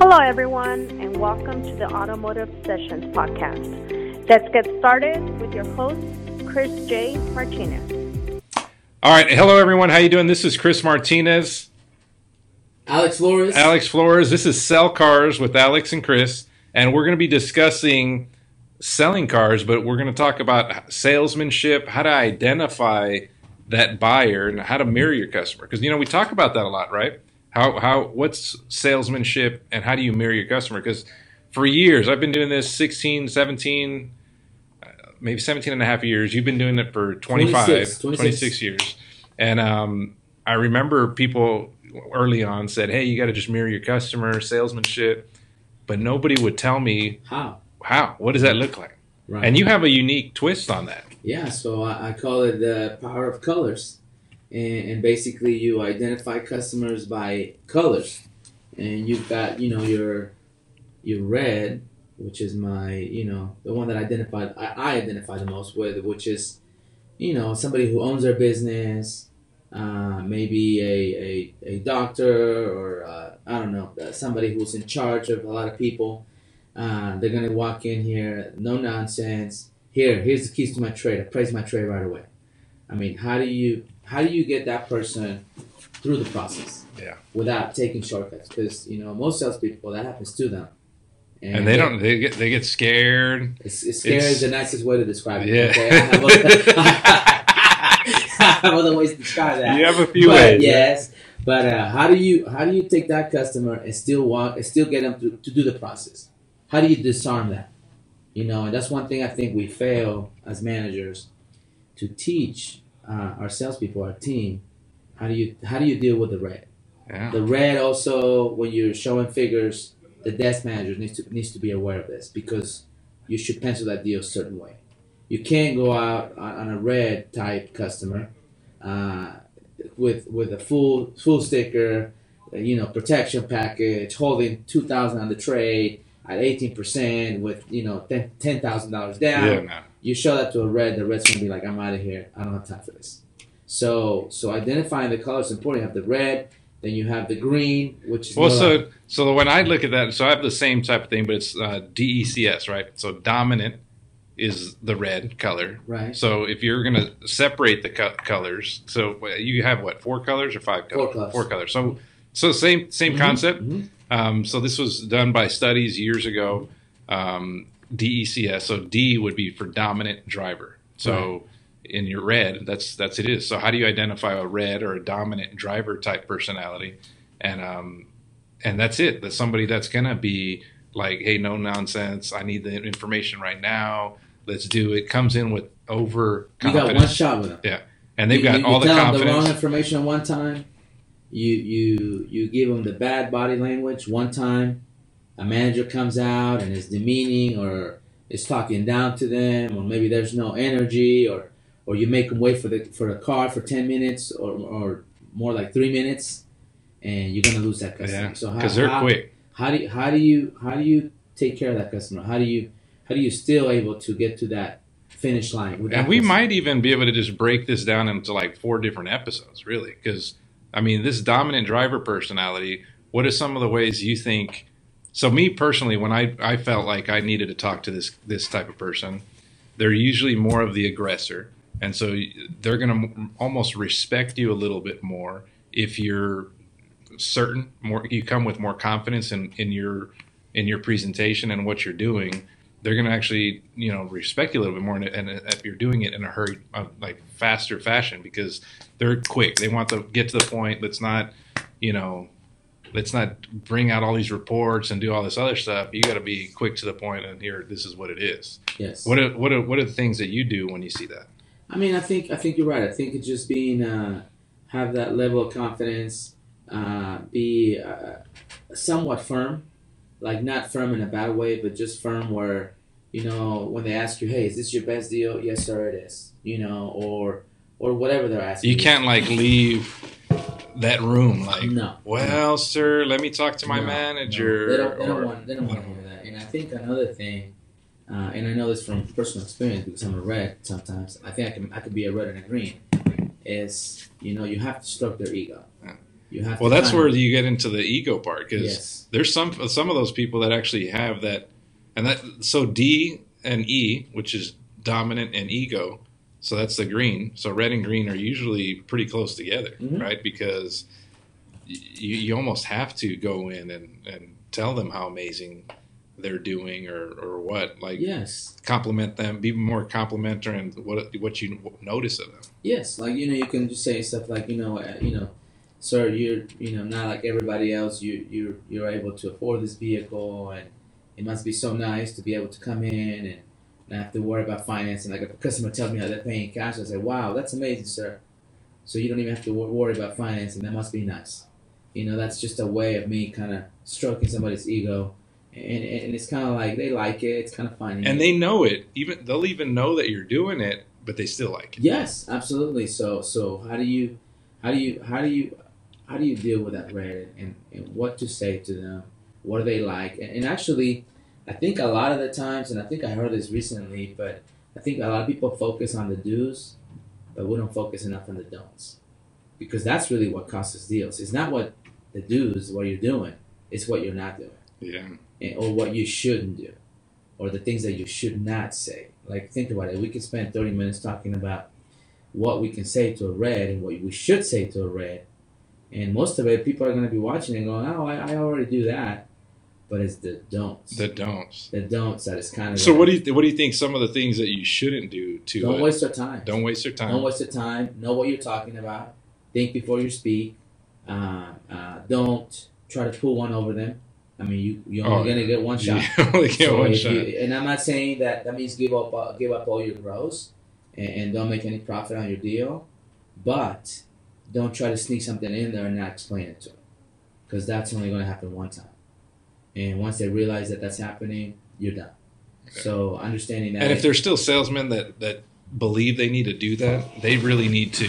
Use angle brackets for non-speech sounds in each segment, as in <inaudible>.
Hello, everyone, and welcome to the Automotive Sessions podcast. Let's get started with your host, Chris J. Martinez. All right, hello everyone. How you doing? This is Chris Martinez, Alex Flores. Alex Flores. This is Sell Cars with Alex and Chris, and we're going to be discussing selling cars, but we're going to talk about salesmanship, how to identify that buyer, and how to mirror your customer. Because you know we talk about that a lot, right? How how what's salesmanship and how do you mirror your customer? Because for years I've been doing this 16, 17, uh, maybe 17 and a half years. You've been doing it for 25, 26, 26, 26. years. And um, I remember people early on said, "Hey, you got to just mirror your customer, salesmanship." But nobody would tell me How? how. What does that look like? Right. And you have a unique twist on that. yeah, so I, I call it the power of colors, and, and basically you identify customers by colors, and you've got you know your your red, which is my you know the one that I identified I, I identify the most with, which is you know somebody who owns their business, uh, maybe a, a, a doctor or uh, I don't know uh, somebody who's in charge of a lot of people. Uh, they're gonna walk in here, no nonsense. Here, here's the keys to my trade. I praise my trade right away. I mean, how do you how do you get that person through the process? Yeah. Without taking shortcuts, because you know most salespeople that happens to them, And they don't. They get. They get scared. It's, it's scary It's- is the nicest way to describe it. Yeah. Okay? I, have <laughs> other, I have other ways to describe that. You have a few but, ways. Yes, but uh, how do you how do you take that customer and still walk and still get them to, to do the process? How do you disarm that? You know, and that's one thing I think we fail as managers to teach uh, our salespeople, our team. How do you how do you deal with the red? Yeah. The red also when you're showing figures, the desk manager needs to needs to be aware of this because you should pencil that deal a certain way. You can't go out on, a red type customer uh, with with a full full sticker, you know, protection package, holding two thousand on the trade at eighteen percent with you know ten thousand dollars down Yeah. No. You show that to a red, the red's gonna be like, I'm out of here. I don't have time for this. So so identifying the colors is important. You have the red, then you have the green, which is Well, more like- so so when I look at that, so I have the same type of thing, but it's uh, DECS, right? So dominant is the red color. right. So if you're gonna separate the co- colors, so you have what four colors or five colors? Four colors? Four colors. So so same same Mhm, concept. mhm. Um, so this was done by studies years ago. Um, DECS. So D would be for dominant driver. So in your red, that's that's it is. So how do you identify a red or a dominant driver type personality? And um, and that's it. That's somebody that's gonna be like, hey, no nonsense. I need the information right now. Let's do it. Comes in with over You got one shot with them. Yeah, and they've you, got you, all you the them the wrong confidence. information one time. You you you give them the bad body language one time. A manager comes out and is demeaning or is talking down to them, or maybe there's no energy, or or you make them wait for the for the car for ten minutes or or more like three minutes, and you're gonna lose that customer. Yeah, so how, because they're how, quick. how do you, how do you how do you take care of that customer? How do you how do you still able to get to that finish line? And we customer? might even be able to just break this down into like four different episodes, really. Because, I mean, this dominant driver personality, what are some of the ways you think? So, me personally, when I, I felt like I needed to talk to this, this type of person, they're usually more of the aggressor. And so they're going to almost respect you a little bit more if you're certain, more you come with more confidence in, in your in your presentation and what you're doing. They're going to actually you know respect you a little bit more and, and if you're doing it in a hurry uh, like faster fashion because they're quick. They want to get to the point. Let's not you know let's not bring out all these reports and do all this other stuff you got to be quick to the point and here this is what it is yes. what are, what are, what are the things that you do when you see that I mean, I think I think you're right. I think it's just being uh, have that level of confidence, uh, be uh, somewhat firm, like not firm in a bad way, but just firm where you know when they ask you, "Hey, is this your best deal?" Yes, sir, it is. You know, or or whatever they're asking. you can't like leave that room like No. well sir let me talk to my No, manager No. They don't. They don't or- want. They don't want to hear that. And I think another thing, uh, and I know this from personal experience because I'm a red. Sometimes I think I can. I could be a red and a green. Is you know you have to stroke their ego. You have. To Well, that's where you get into the ego part because Yes. there's some some of those people that actually have that, and that so D and E, which is dominant and ego, so that's the green. So red and green are usually pretty close together, Mhm. right? Because you you almost have to go in and and tell them how amazing they're doing or or what like Yes. compliment them be more complimentary and what what you notice of them Yes, like you know, you can just say stuff like you know, uh, you know, sir, you're you know not like everybody else. You you you're able to afford this vehicle, and it must be so nice to be able to come in and not have to worry about financing. Like if a customer tells me how they're paying cash, I say, "Wow, that's amazing, sir." So you don't even have to worry about financing. That must be nice. You know, that's just a way of me kind of stroking somebody's ego, and and it's kind of like they like it. It's kind of funny, and they know it even they'll even know that you're doing it but they still like it Yes, absolutely. So so how do you how do you how do you how do you deal with that red and, and what to say to them? What do they like? And, and actually I think a lot of the times and I think I heard this recently, but I think a lot of people focus on the do's, but we don't focus enough on the don'ts. Because that's really what costs us deals. It's not what the do's what you're doing, it's what you're not doing yeah and, or what you shouldn't do, or the things that you should not say. Like, think about it. We could spend 30 minutes talking about what we can say to a red and what we should say to a red. And most of it, people are going to be watching and going, oh, I, I already do that. But it's the don'ts. the don'ts the don'ts that is kind of. so what do you what do you think some of the things that you shouldn't do to Don't uh, waste your time. don't waste your time Don't waste your time. Know what you're talking about. Think before you speak. Uh, uh, don't try to pull one over them. I mean, you you're only Oh, going to get one <laughs> shot. you only get So one shot you- and I'm not saying that that means give up uh, give up all your gross and, and don't make any profit on your deal, but don't try to sneak something in there and not explain it to them, because that's only going to happen one time. And once they realize that that's happening, you're done. Okay. So understanding that, and if there's still salesmen that that believe they need to do that they really need to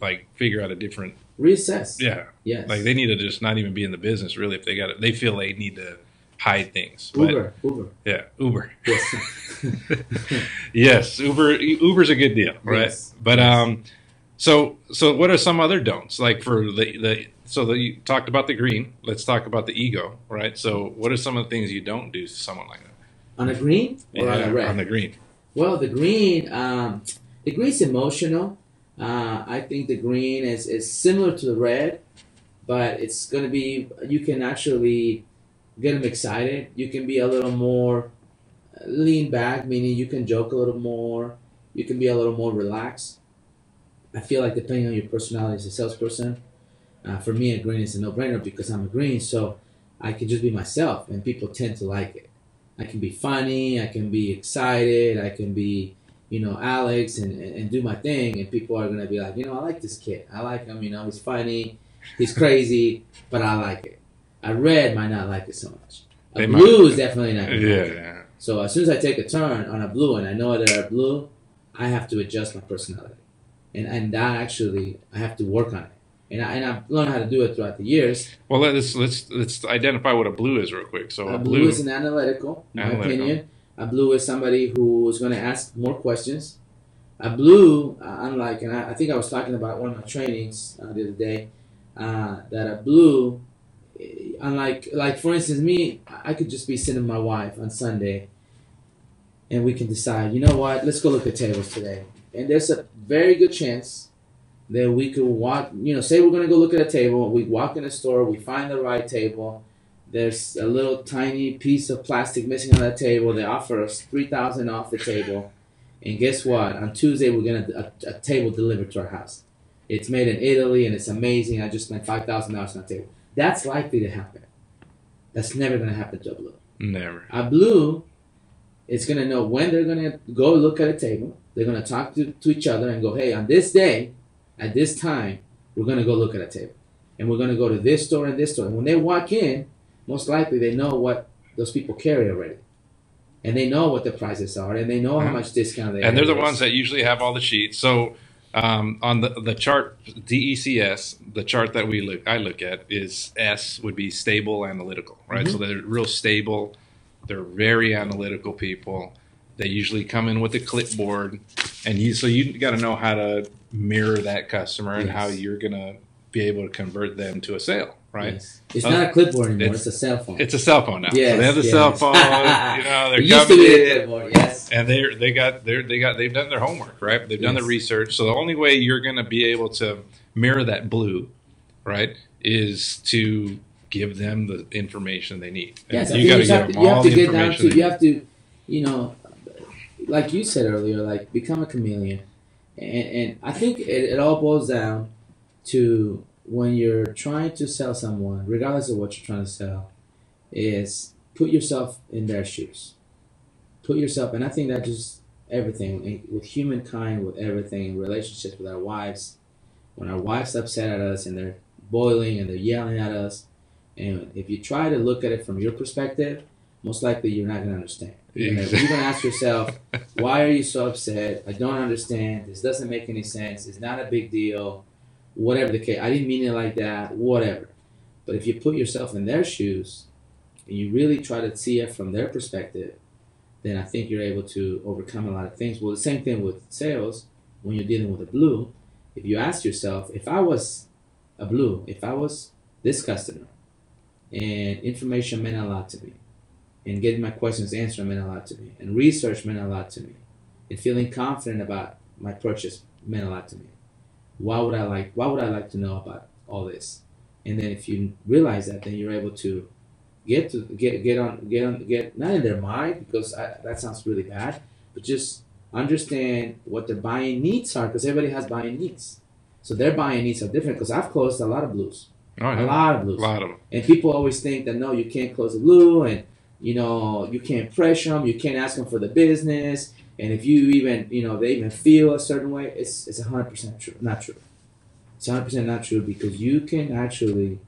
like figure out a different reassess. yeah Yes. like they need to just not even be in the business really if they got it they feel they need to hide things but Uber. Uber. yeah uber Yes. <laughs> yes uber uber's a good deal right Yes. but Yes. um so so what are some other don'ts like for the the so the, you talked about the green let's talk about the ego right so what are some of the things you don't do to someone like that on a green or on Yeah, a red? on the green Well, the green, um, the green's emotional. Uh, I think the green is, is similar to the red, but it's going to be, you can actually get them excited. You can be a little more lean back, meaning you can joke a little more. You can be a little more relaxed. I feel like depending on your personality as a salesperson, uh, for me, a green is a no brainer because I'm a green, so I can just be myself, and people tend to like it. I can be funny, I can be excited, I can be, you know, Alex and, and, and do my thing, and people are gonna be like, you know, I like this kid. I like him, you know, he's funny, he's crazy, but I like it. A red might not like it so much. A They blue might- is definitely not yeah, yeah. So as soon as I take a turn on a blue and I know they're a blue, I have to adjust my personality. And and that actually I have to work on it. And I and I've learned how to do it throughout the years. Well, let's let's let's identify what a blue is real quick. So A a blue, blue, is an analytical, in my opinion. A blue is somebody who is going to ask more questions. A blue, uh, unlike, and I, I think I was talking about one of my trainings uh, the other day, uh, that a blue, eh, unlike, like for instance, me, I could just be sitting with my wife on Sunday, and we can decide, you know what, let's go look at tables today. And there's a very good chance that we could walk, you know, say we're going to go look at a table, we walk in the store, we find the right table, there's a little tiny piece of plastic missing on that table. They offer us three thousand off the table, and guess what? On Tuesday we're gonna a, a table delivered to our house. It's made in Italy and it's amazing. I just spent five thousand dollars on a table. That's likely to happen. That's never gonna happen to a blue. never. Uh, a blue is gonna know when they're gonna go look at a table. They're gonna talk to, to each other and go, hey, on this day, at this time, we're gonna go look at a table, and we're gonna go to this store and this store. And when they walk in, most likely they know what those people carry already. And they know what the prices are, and they know how Mhm. much discount they And they're the ones that usually have all the sheets. So um, on the the chart DECS, the chart that we look I look at is S would be stable analytical, right? Mhm. So they're real stable. They're very analytical people. They usually come in with a clipboard, and you so you got to know how to mirror that customer and Yes. how you're gonna be able to convert them to a sale, right? Yes. It's Uh, not a clipboard anymore. it's- It's, a cell phone. It's a cell phone now. Yes, so they have the yes. cell phone. <laughs> You know, they're it used to be a clipboard. Yes. and they they got they they got they've done their homework, right? They've done the research. So the only way you're going to be able to mirror that blue, right, is to give them the information they need. Yes, you got to you have to, them you have to the get down to you have to, you know, like you said earlier, like become a chameleon, and and I think it, it all boils down to when you're trying to sell someone, regardless of what you're trying to sell, is put yourself in their shoes. Put yourself, and I think that just everything eh, with humankind, with everything, relationships with our wives. When our wives upset at us and they're boiling and they're yelling at us, and if you try to look at it from your perspective, most likely you're not going to understand. You're going to ask yourself, <laughs> why are you so upset? I don't understand. This doesn't make any sense. It's not a big deal. Whatever the case. I didn't mean it like that. Whatever. But if you put yourself in their shoes and you really try to see it from their perspective, then I think you're able to overcome a lot of things. Well, the same thing with sales when you're dealing with a blue. If you ask yourself, if I was a blue, if I was this customer, and information meant a lot to me, and getting my questions answered meant a lot to me, and research meant a lot to me, and feeling confident about my purchase meant a lot to me. Why would I like? Why would I like to know about all this? And then if you realize that, then you're able to get to get get on get on get not in their mind because I, that sounds really bad, but just understand what their buying needs are because everybody has buying needs. So their buying needs are different because I've closed a lot of blues, oh, a lot of a blues. lot of them. And people always think that no, you can't close a blue, and you know you can't pressure them, you can't ask them for the business, and if you even you know they even feel a certain way, it's it's hundred percent true, not true. It's hundred percent not true because you can actually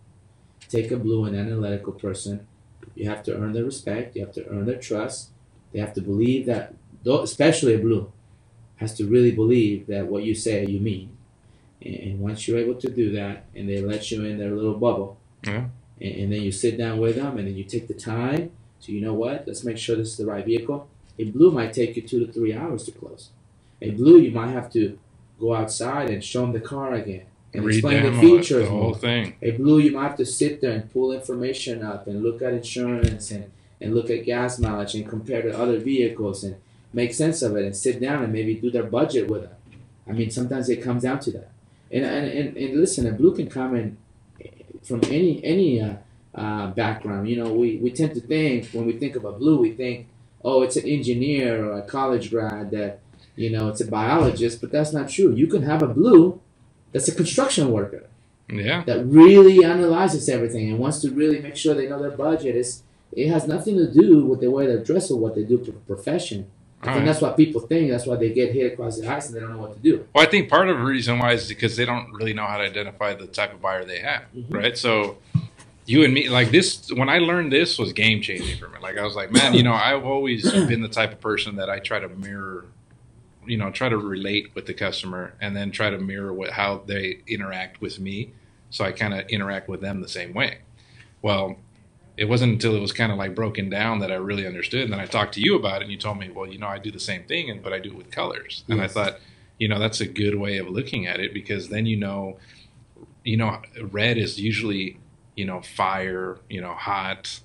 take a blue and analytical person. You have to earn their respect. You have to earn their trust. They have to believe that, especially a blue, has to really believe that what you say you mean. And, once you're able to do that, and they let you in their little bubble, and, and then you sit down with them and then you take the time so you know what let's make sure this is the right vehicle. A blue might take you two to three hours to close. A blue you might have to go outside and show them the car again and explain the features the whole thing. a blue you might have to sit there and pull information up and look at insurance and, and look at gas mileage and compare to other vehicles and make sense of it and sit down and maybe do their budget with them i mean sometimes it comes down to that and and, and, and listen a blue can come in from any any uh, uh, background. You know, we, we tend to think when we think about blue, we think, oh, it's an engineer or a college grad that you know it's a biologist, but that's not true. You can have a blue that's a construction worker Yeah. that really analyzes everything and wants to really make sure they know their budget. It's, it has nothing to do with the way they're dressed or what they do for profession. I All think right. that's what people think. That's why they get hit across the eyes and they don't know what to do. Well, I think part of the reason why is because they don't really know how to identify the type of buyer they have, Mhm. right? So you and me, like this, when I learned this was game changing for me. Like I was like, man, you know, I've always <clears throat> been the type of person that I try to mirror, you know, try to relate with the customer and then try to mirror what how they interact with me. So I kind of interact with them the same way. Well, it wasn't until it was kind of like broken down that I really understood. And then I talked to you about it, and you told me, well, you know, I do the same thing, and but I do it with colors. And I thought, you know, that's a good way of looking at it because then you know, you know, red is usually, you know, fire, you know, hot.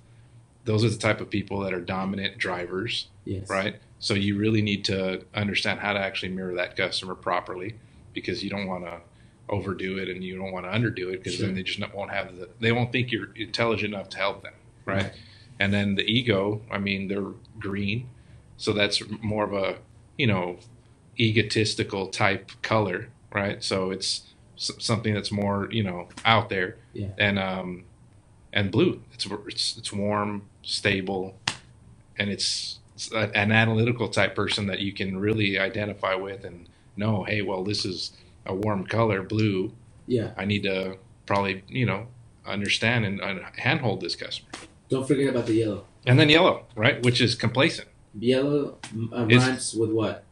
Those are the type of people that are dominant drivers, Yes. right? So you really need to understand how to actually mirror that customer properly because you don't want to overdo it and you don't want to underdo it because Sure. then they just won't have the they won't think you're intelligent enough to help them right? And then the ego, I mean, they're green, so that's more of a you know egotistical type color, right? So it's something that's more you know out there, Yeah. and um, and blue, it's it's it's warm, stable, and it's, it's a- an analytical type person that you can really identify with and know, hey, well, this is a warm color, blue. Yeah. I need to probably you know understand and, and handhold this customer. Don't forget about the yellow. And then yellow, right, which is complacent. Yellow uh, Is- rhymes with what?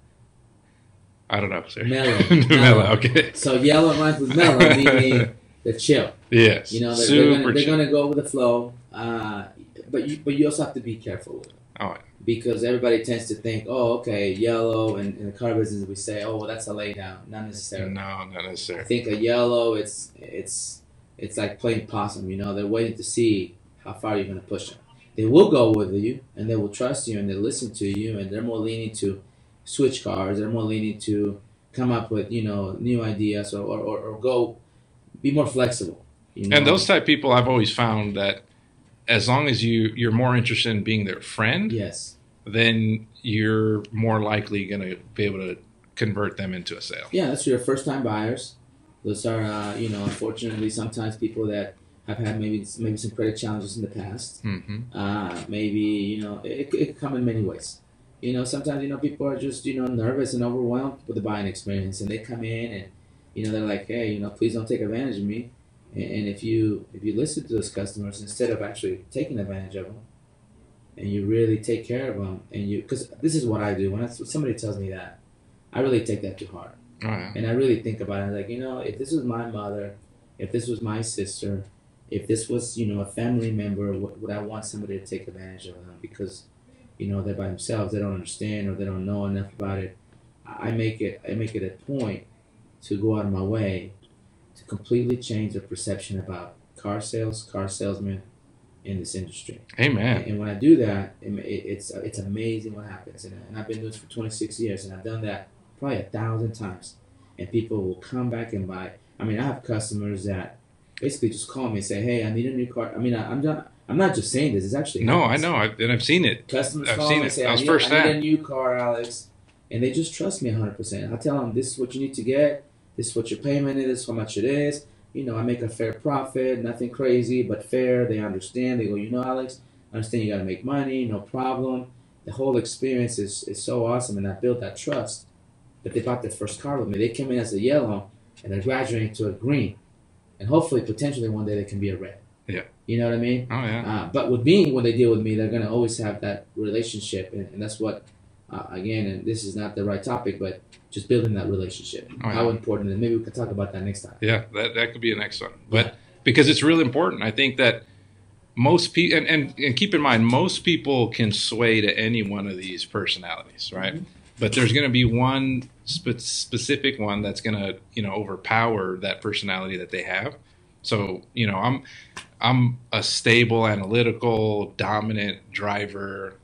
I don't know. Sir. <laughs> Mellow. mellow. Okay. So yellow rhymes with mellow, meaning <laughs> the chill. Yes. You know, they're, Super they're, gonna, they're gonna go with the flow. Uh, but you but you also have to be careful with them. Oh. Because everybody tends to think, oh, okay, yellow, and in the car business we say, oh, well, that's a lay down. Not necessarily. No, not necessarily. I necessarily. think a yellow, it's it's it's like playing possum. You know, they're waiting to see how far are you're going to push them. They will go with you, and they will trust you, and they listen to you, and they're more leaning to switch cars. They're more leaning to come up with you know new ideas or or, or, or go be more flexible. You know? And those type people, I've always found that as long as you you're more interested in being their friend, yes, then you're more likely going to be able to convert them into a sale. yeah, that's your first time buyers. Those are uh, you know unfortunately sometimes people that have had maybe maybe some credit challenges in the past. hmm uh, maybe you know it, it could come in many ways. You know sometimes you know people are just you know nervous and overwhelmed with the buying experience and they come in and you know they're like hey you know please don't take advantage of me. And, and if you if you listen to those customers instead of actually taking advantage of them and you really take care of them and you because this is what i do. When I, somebody tells me that i really take that to heart. Oh, yeah. and I really think about it. Like, you know, if this was my mother, if this was my sister, if this was, you know, a family member, would, would I want somebody to take advantage of them because, you know, they're by themselves, they don't understand or they don't know enough about it. I make it I make it a point to go out of my way to completely change the perception about car sales, car salesmen in this industry. Amen. And when I do that, it- it's it's amazing what happens. And, and I've been doing this for 26 years, and I've done that probably a thousand times. And people will come back and buy. I mean, I have customers that basically just call me and say, "Hey, I need a new car." I mean, I, I'm not I'm not just saying this. It's actually No, I know, I've, and I've seen it. Customers I've call seen and it. say, I I, was need, first I need a new car, Alex. And they just trust me 100%. I tell them, this is what you need to get. This is what your payment is. This is how much it is. You know, I make a fair profit. Nothing crazy, but fair. They understand. They go, you know, Alex, I understand you got to make money. No problem. The whole experience is, is so awesome. And I built that trust that they bought their first car with me. They came in as a yellow and they're graduating to a green. And hopefully, potentially, one day they can be a red. Yeah. You know what I mean? Oh yeah. Uh, but with me, when they deal with me, they're gonna always have that relationship, and, and that's what, uh, again, and this is not the right topic, but just building that relationship. Oh, yeah. How important, and maybe we could talk about that next time. Yeah, that, that could be the next one. But because it's really important, I think that most people, and, and, and keep in mind, most people can sway to any one of these personalities, right? Mm-hmm. But there's going to be one spe- specific one that's going to, you know, overpower that personality that they have. So, you know, I'm, I'm a stable, analytical, dominant driver,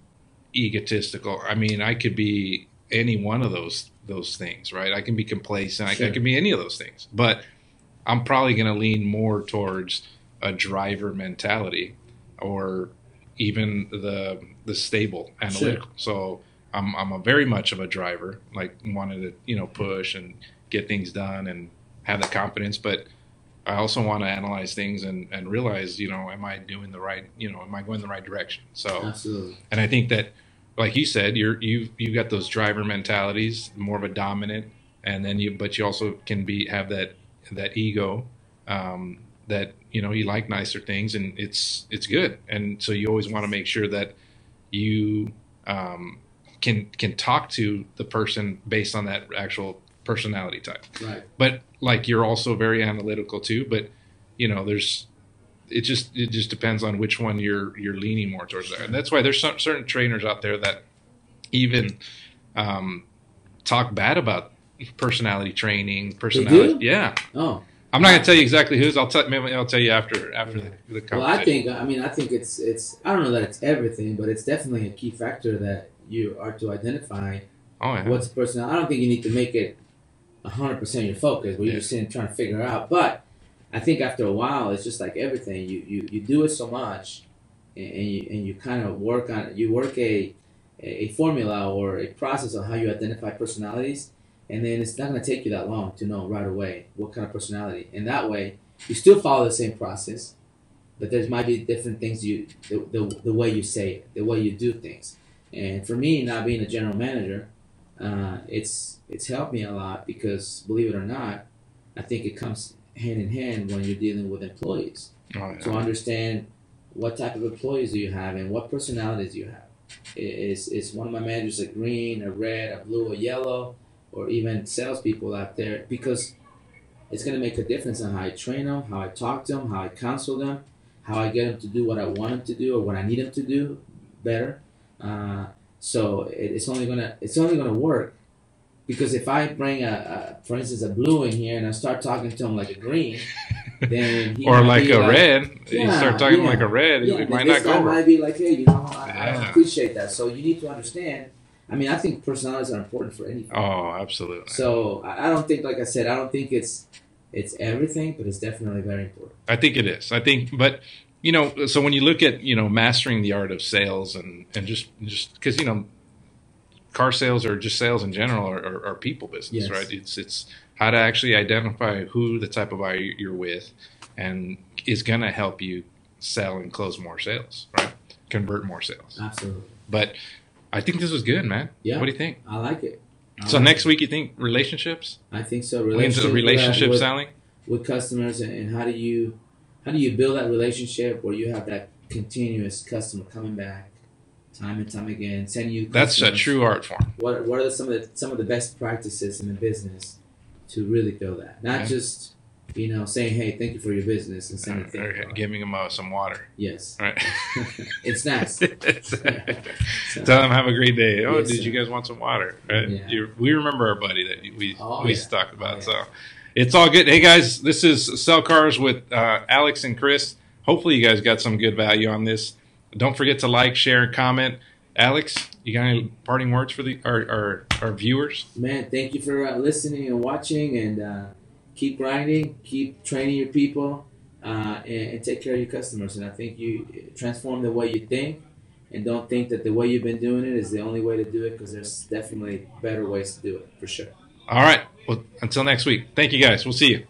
egotistical. I mean, I could be any one of those those things, right? I can be complacent. I, I can be any of those things, but I'm probably going to lean more towards a driver mentality, or even the the stable analytical. So I'm I'm a very much of a driver, like wanting to you know push and get things done and have that confidence, but I also want to analyze things and, and realize, you know, am I doing the right, you know, am I going the right direction? So, Absolutely. and I think that, like you said, you're you've, you've got those driver mentalities, more of a dominant, and then you, but you also can be have that that ego, um, that you know you like nicer things, and it's it's good, and so you always want to make sure that you um, can can talk to the person based on that actual personality type. Right. but like you're also very analytical too but you know there's it just it just depends on which one you're you're leaning more towards and that's why there's some certain trainers out there that even um, talk bad about personality training personality yeah. Oh, i'm not gonna tell you exactly whose i'll tell maybe i'll tell you after after the, the conversation well, I think I mean I think it's it's I don't know that it's everything, but it's definitely a key factor that you are to identify oh yeah what's the person. I don't think you need to make it hundred percent your focus, where you're just sitting trying to figure out. But I think after a while, it's just like everything. You you, you do it so much, and, and you and you kind of work on you work a a formula or a process on how you identify personalities, and then it's not going to take you that long to know right away what kind of personality. And that way, you still follow the same process, but there might be different things you the, the, the way you say it, the way you do things. And for me, not being a general manager, uh, it's it's helped me a lot because believe it or not, I think it comes hand in hand when you're dealing with employees oh, yeah. to understand what type of employees do you have and what personalities you have. Is is one of my managers a green, a red, a blue, a yellow, or even salespeople out there? Because it's going to make a difference on how I train them, how I talk to them, how I counsel them, how I get them to do what I want them to do or what I need them to do better. Uh, so it, it's only gonna it's only gonna work because if I bring a, a for instance a blue in here and I start talking to him like a green, <laughs> then he or might like be a red. you start talking yeah. like a red, Yeah, it might this not go guy might be like, hey, you know, I, I appreciate that. So you need to understand. I mean, I think personalities are important for anything. Oh, absolutely. So I I don't think, like I said, I don't think it's it's everything, but it's definitely very important. I think it is. I think, but you know, so when you look at you know mastering the art of sales and and just just because you know, car sales or just sales in general are, are, are people business, Yes. right? It's it's how to actually identify who the type of buyer you're with, and is going to help you sell and close more sales, right? Convert more sales. Absolutely. But I think this was good, man. Yeah. What do you think? I like it. I So like next it. week, you think relationships? I think so. Relationship, relationship uh, with, selling. with customers, and how do you how do you build that relationship where you have that continuous customer coming back time and time again, sending you. That's a true art form. What what are some of the some of the best practices in the business to really build that? Not Yeah. just you know saying, "Hey, thank you for your business," and sending Okay, things. giving them uh, some water, Yes, right? <laughs> it's nice. <laughs> <laughs> So- Tell them have a great day. Oh, Yes, did sir. you guys want some water? Right? Yeah. You, we remember our buddy that we Oh, we yeah. talked about. Oh, So. It's all good. Hey guys, this is Sell Cars with uh, Alex and Chris. Hopefully you guys got some good value on this. Don't forget to like, share, and comment. Alex, you got any parting words for the our our, our viewers? Man, thank you for uh, listening and watching, and uh, keep grinding, keep training your people, uh, and, and take care of your customers. And I think you transform the way you think, and don't think that the way you've been doing it is the only way to do it, because there's definitely better ways to do it for sure. All right. Well, until next week. Thank you guys. We'll see you.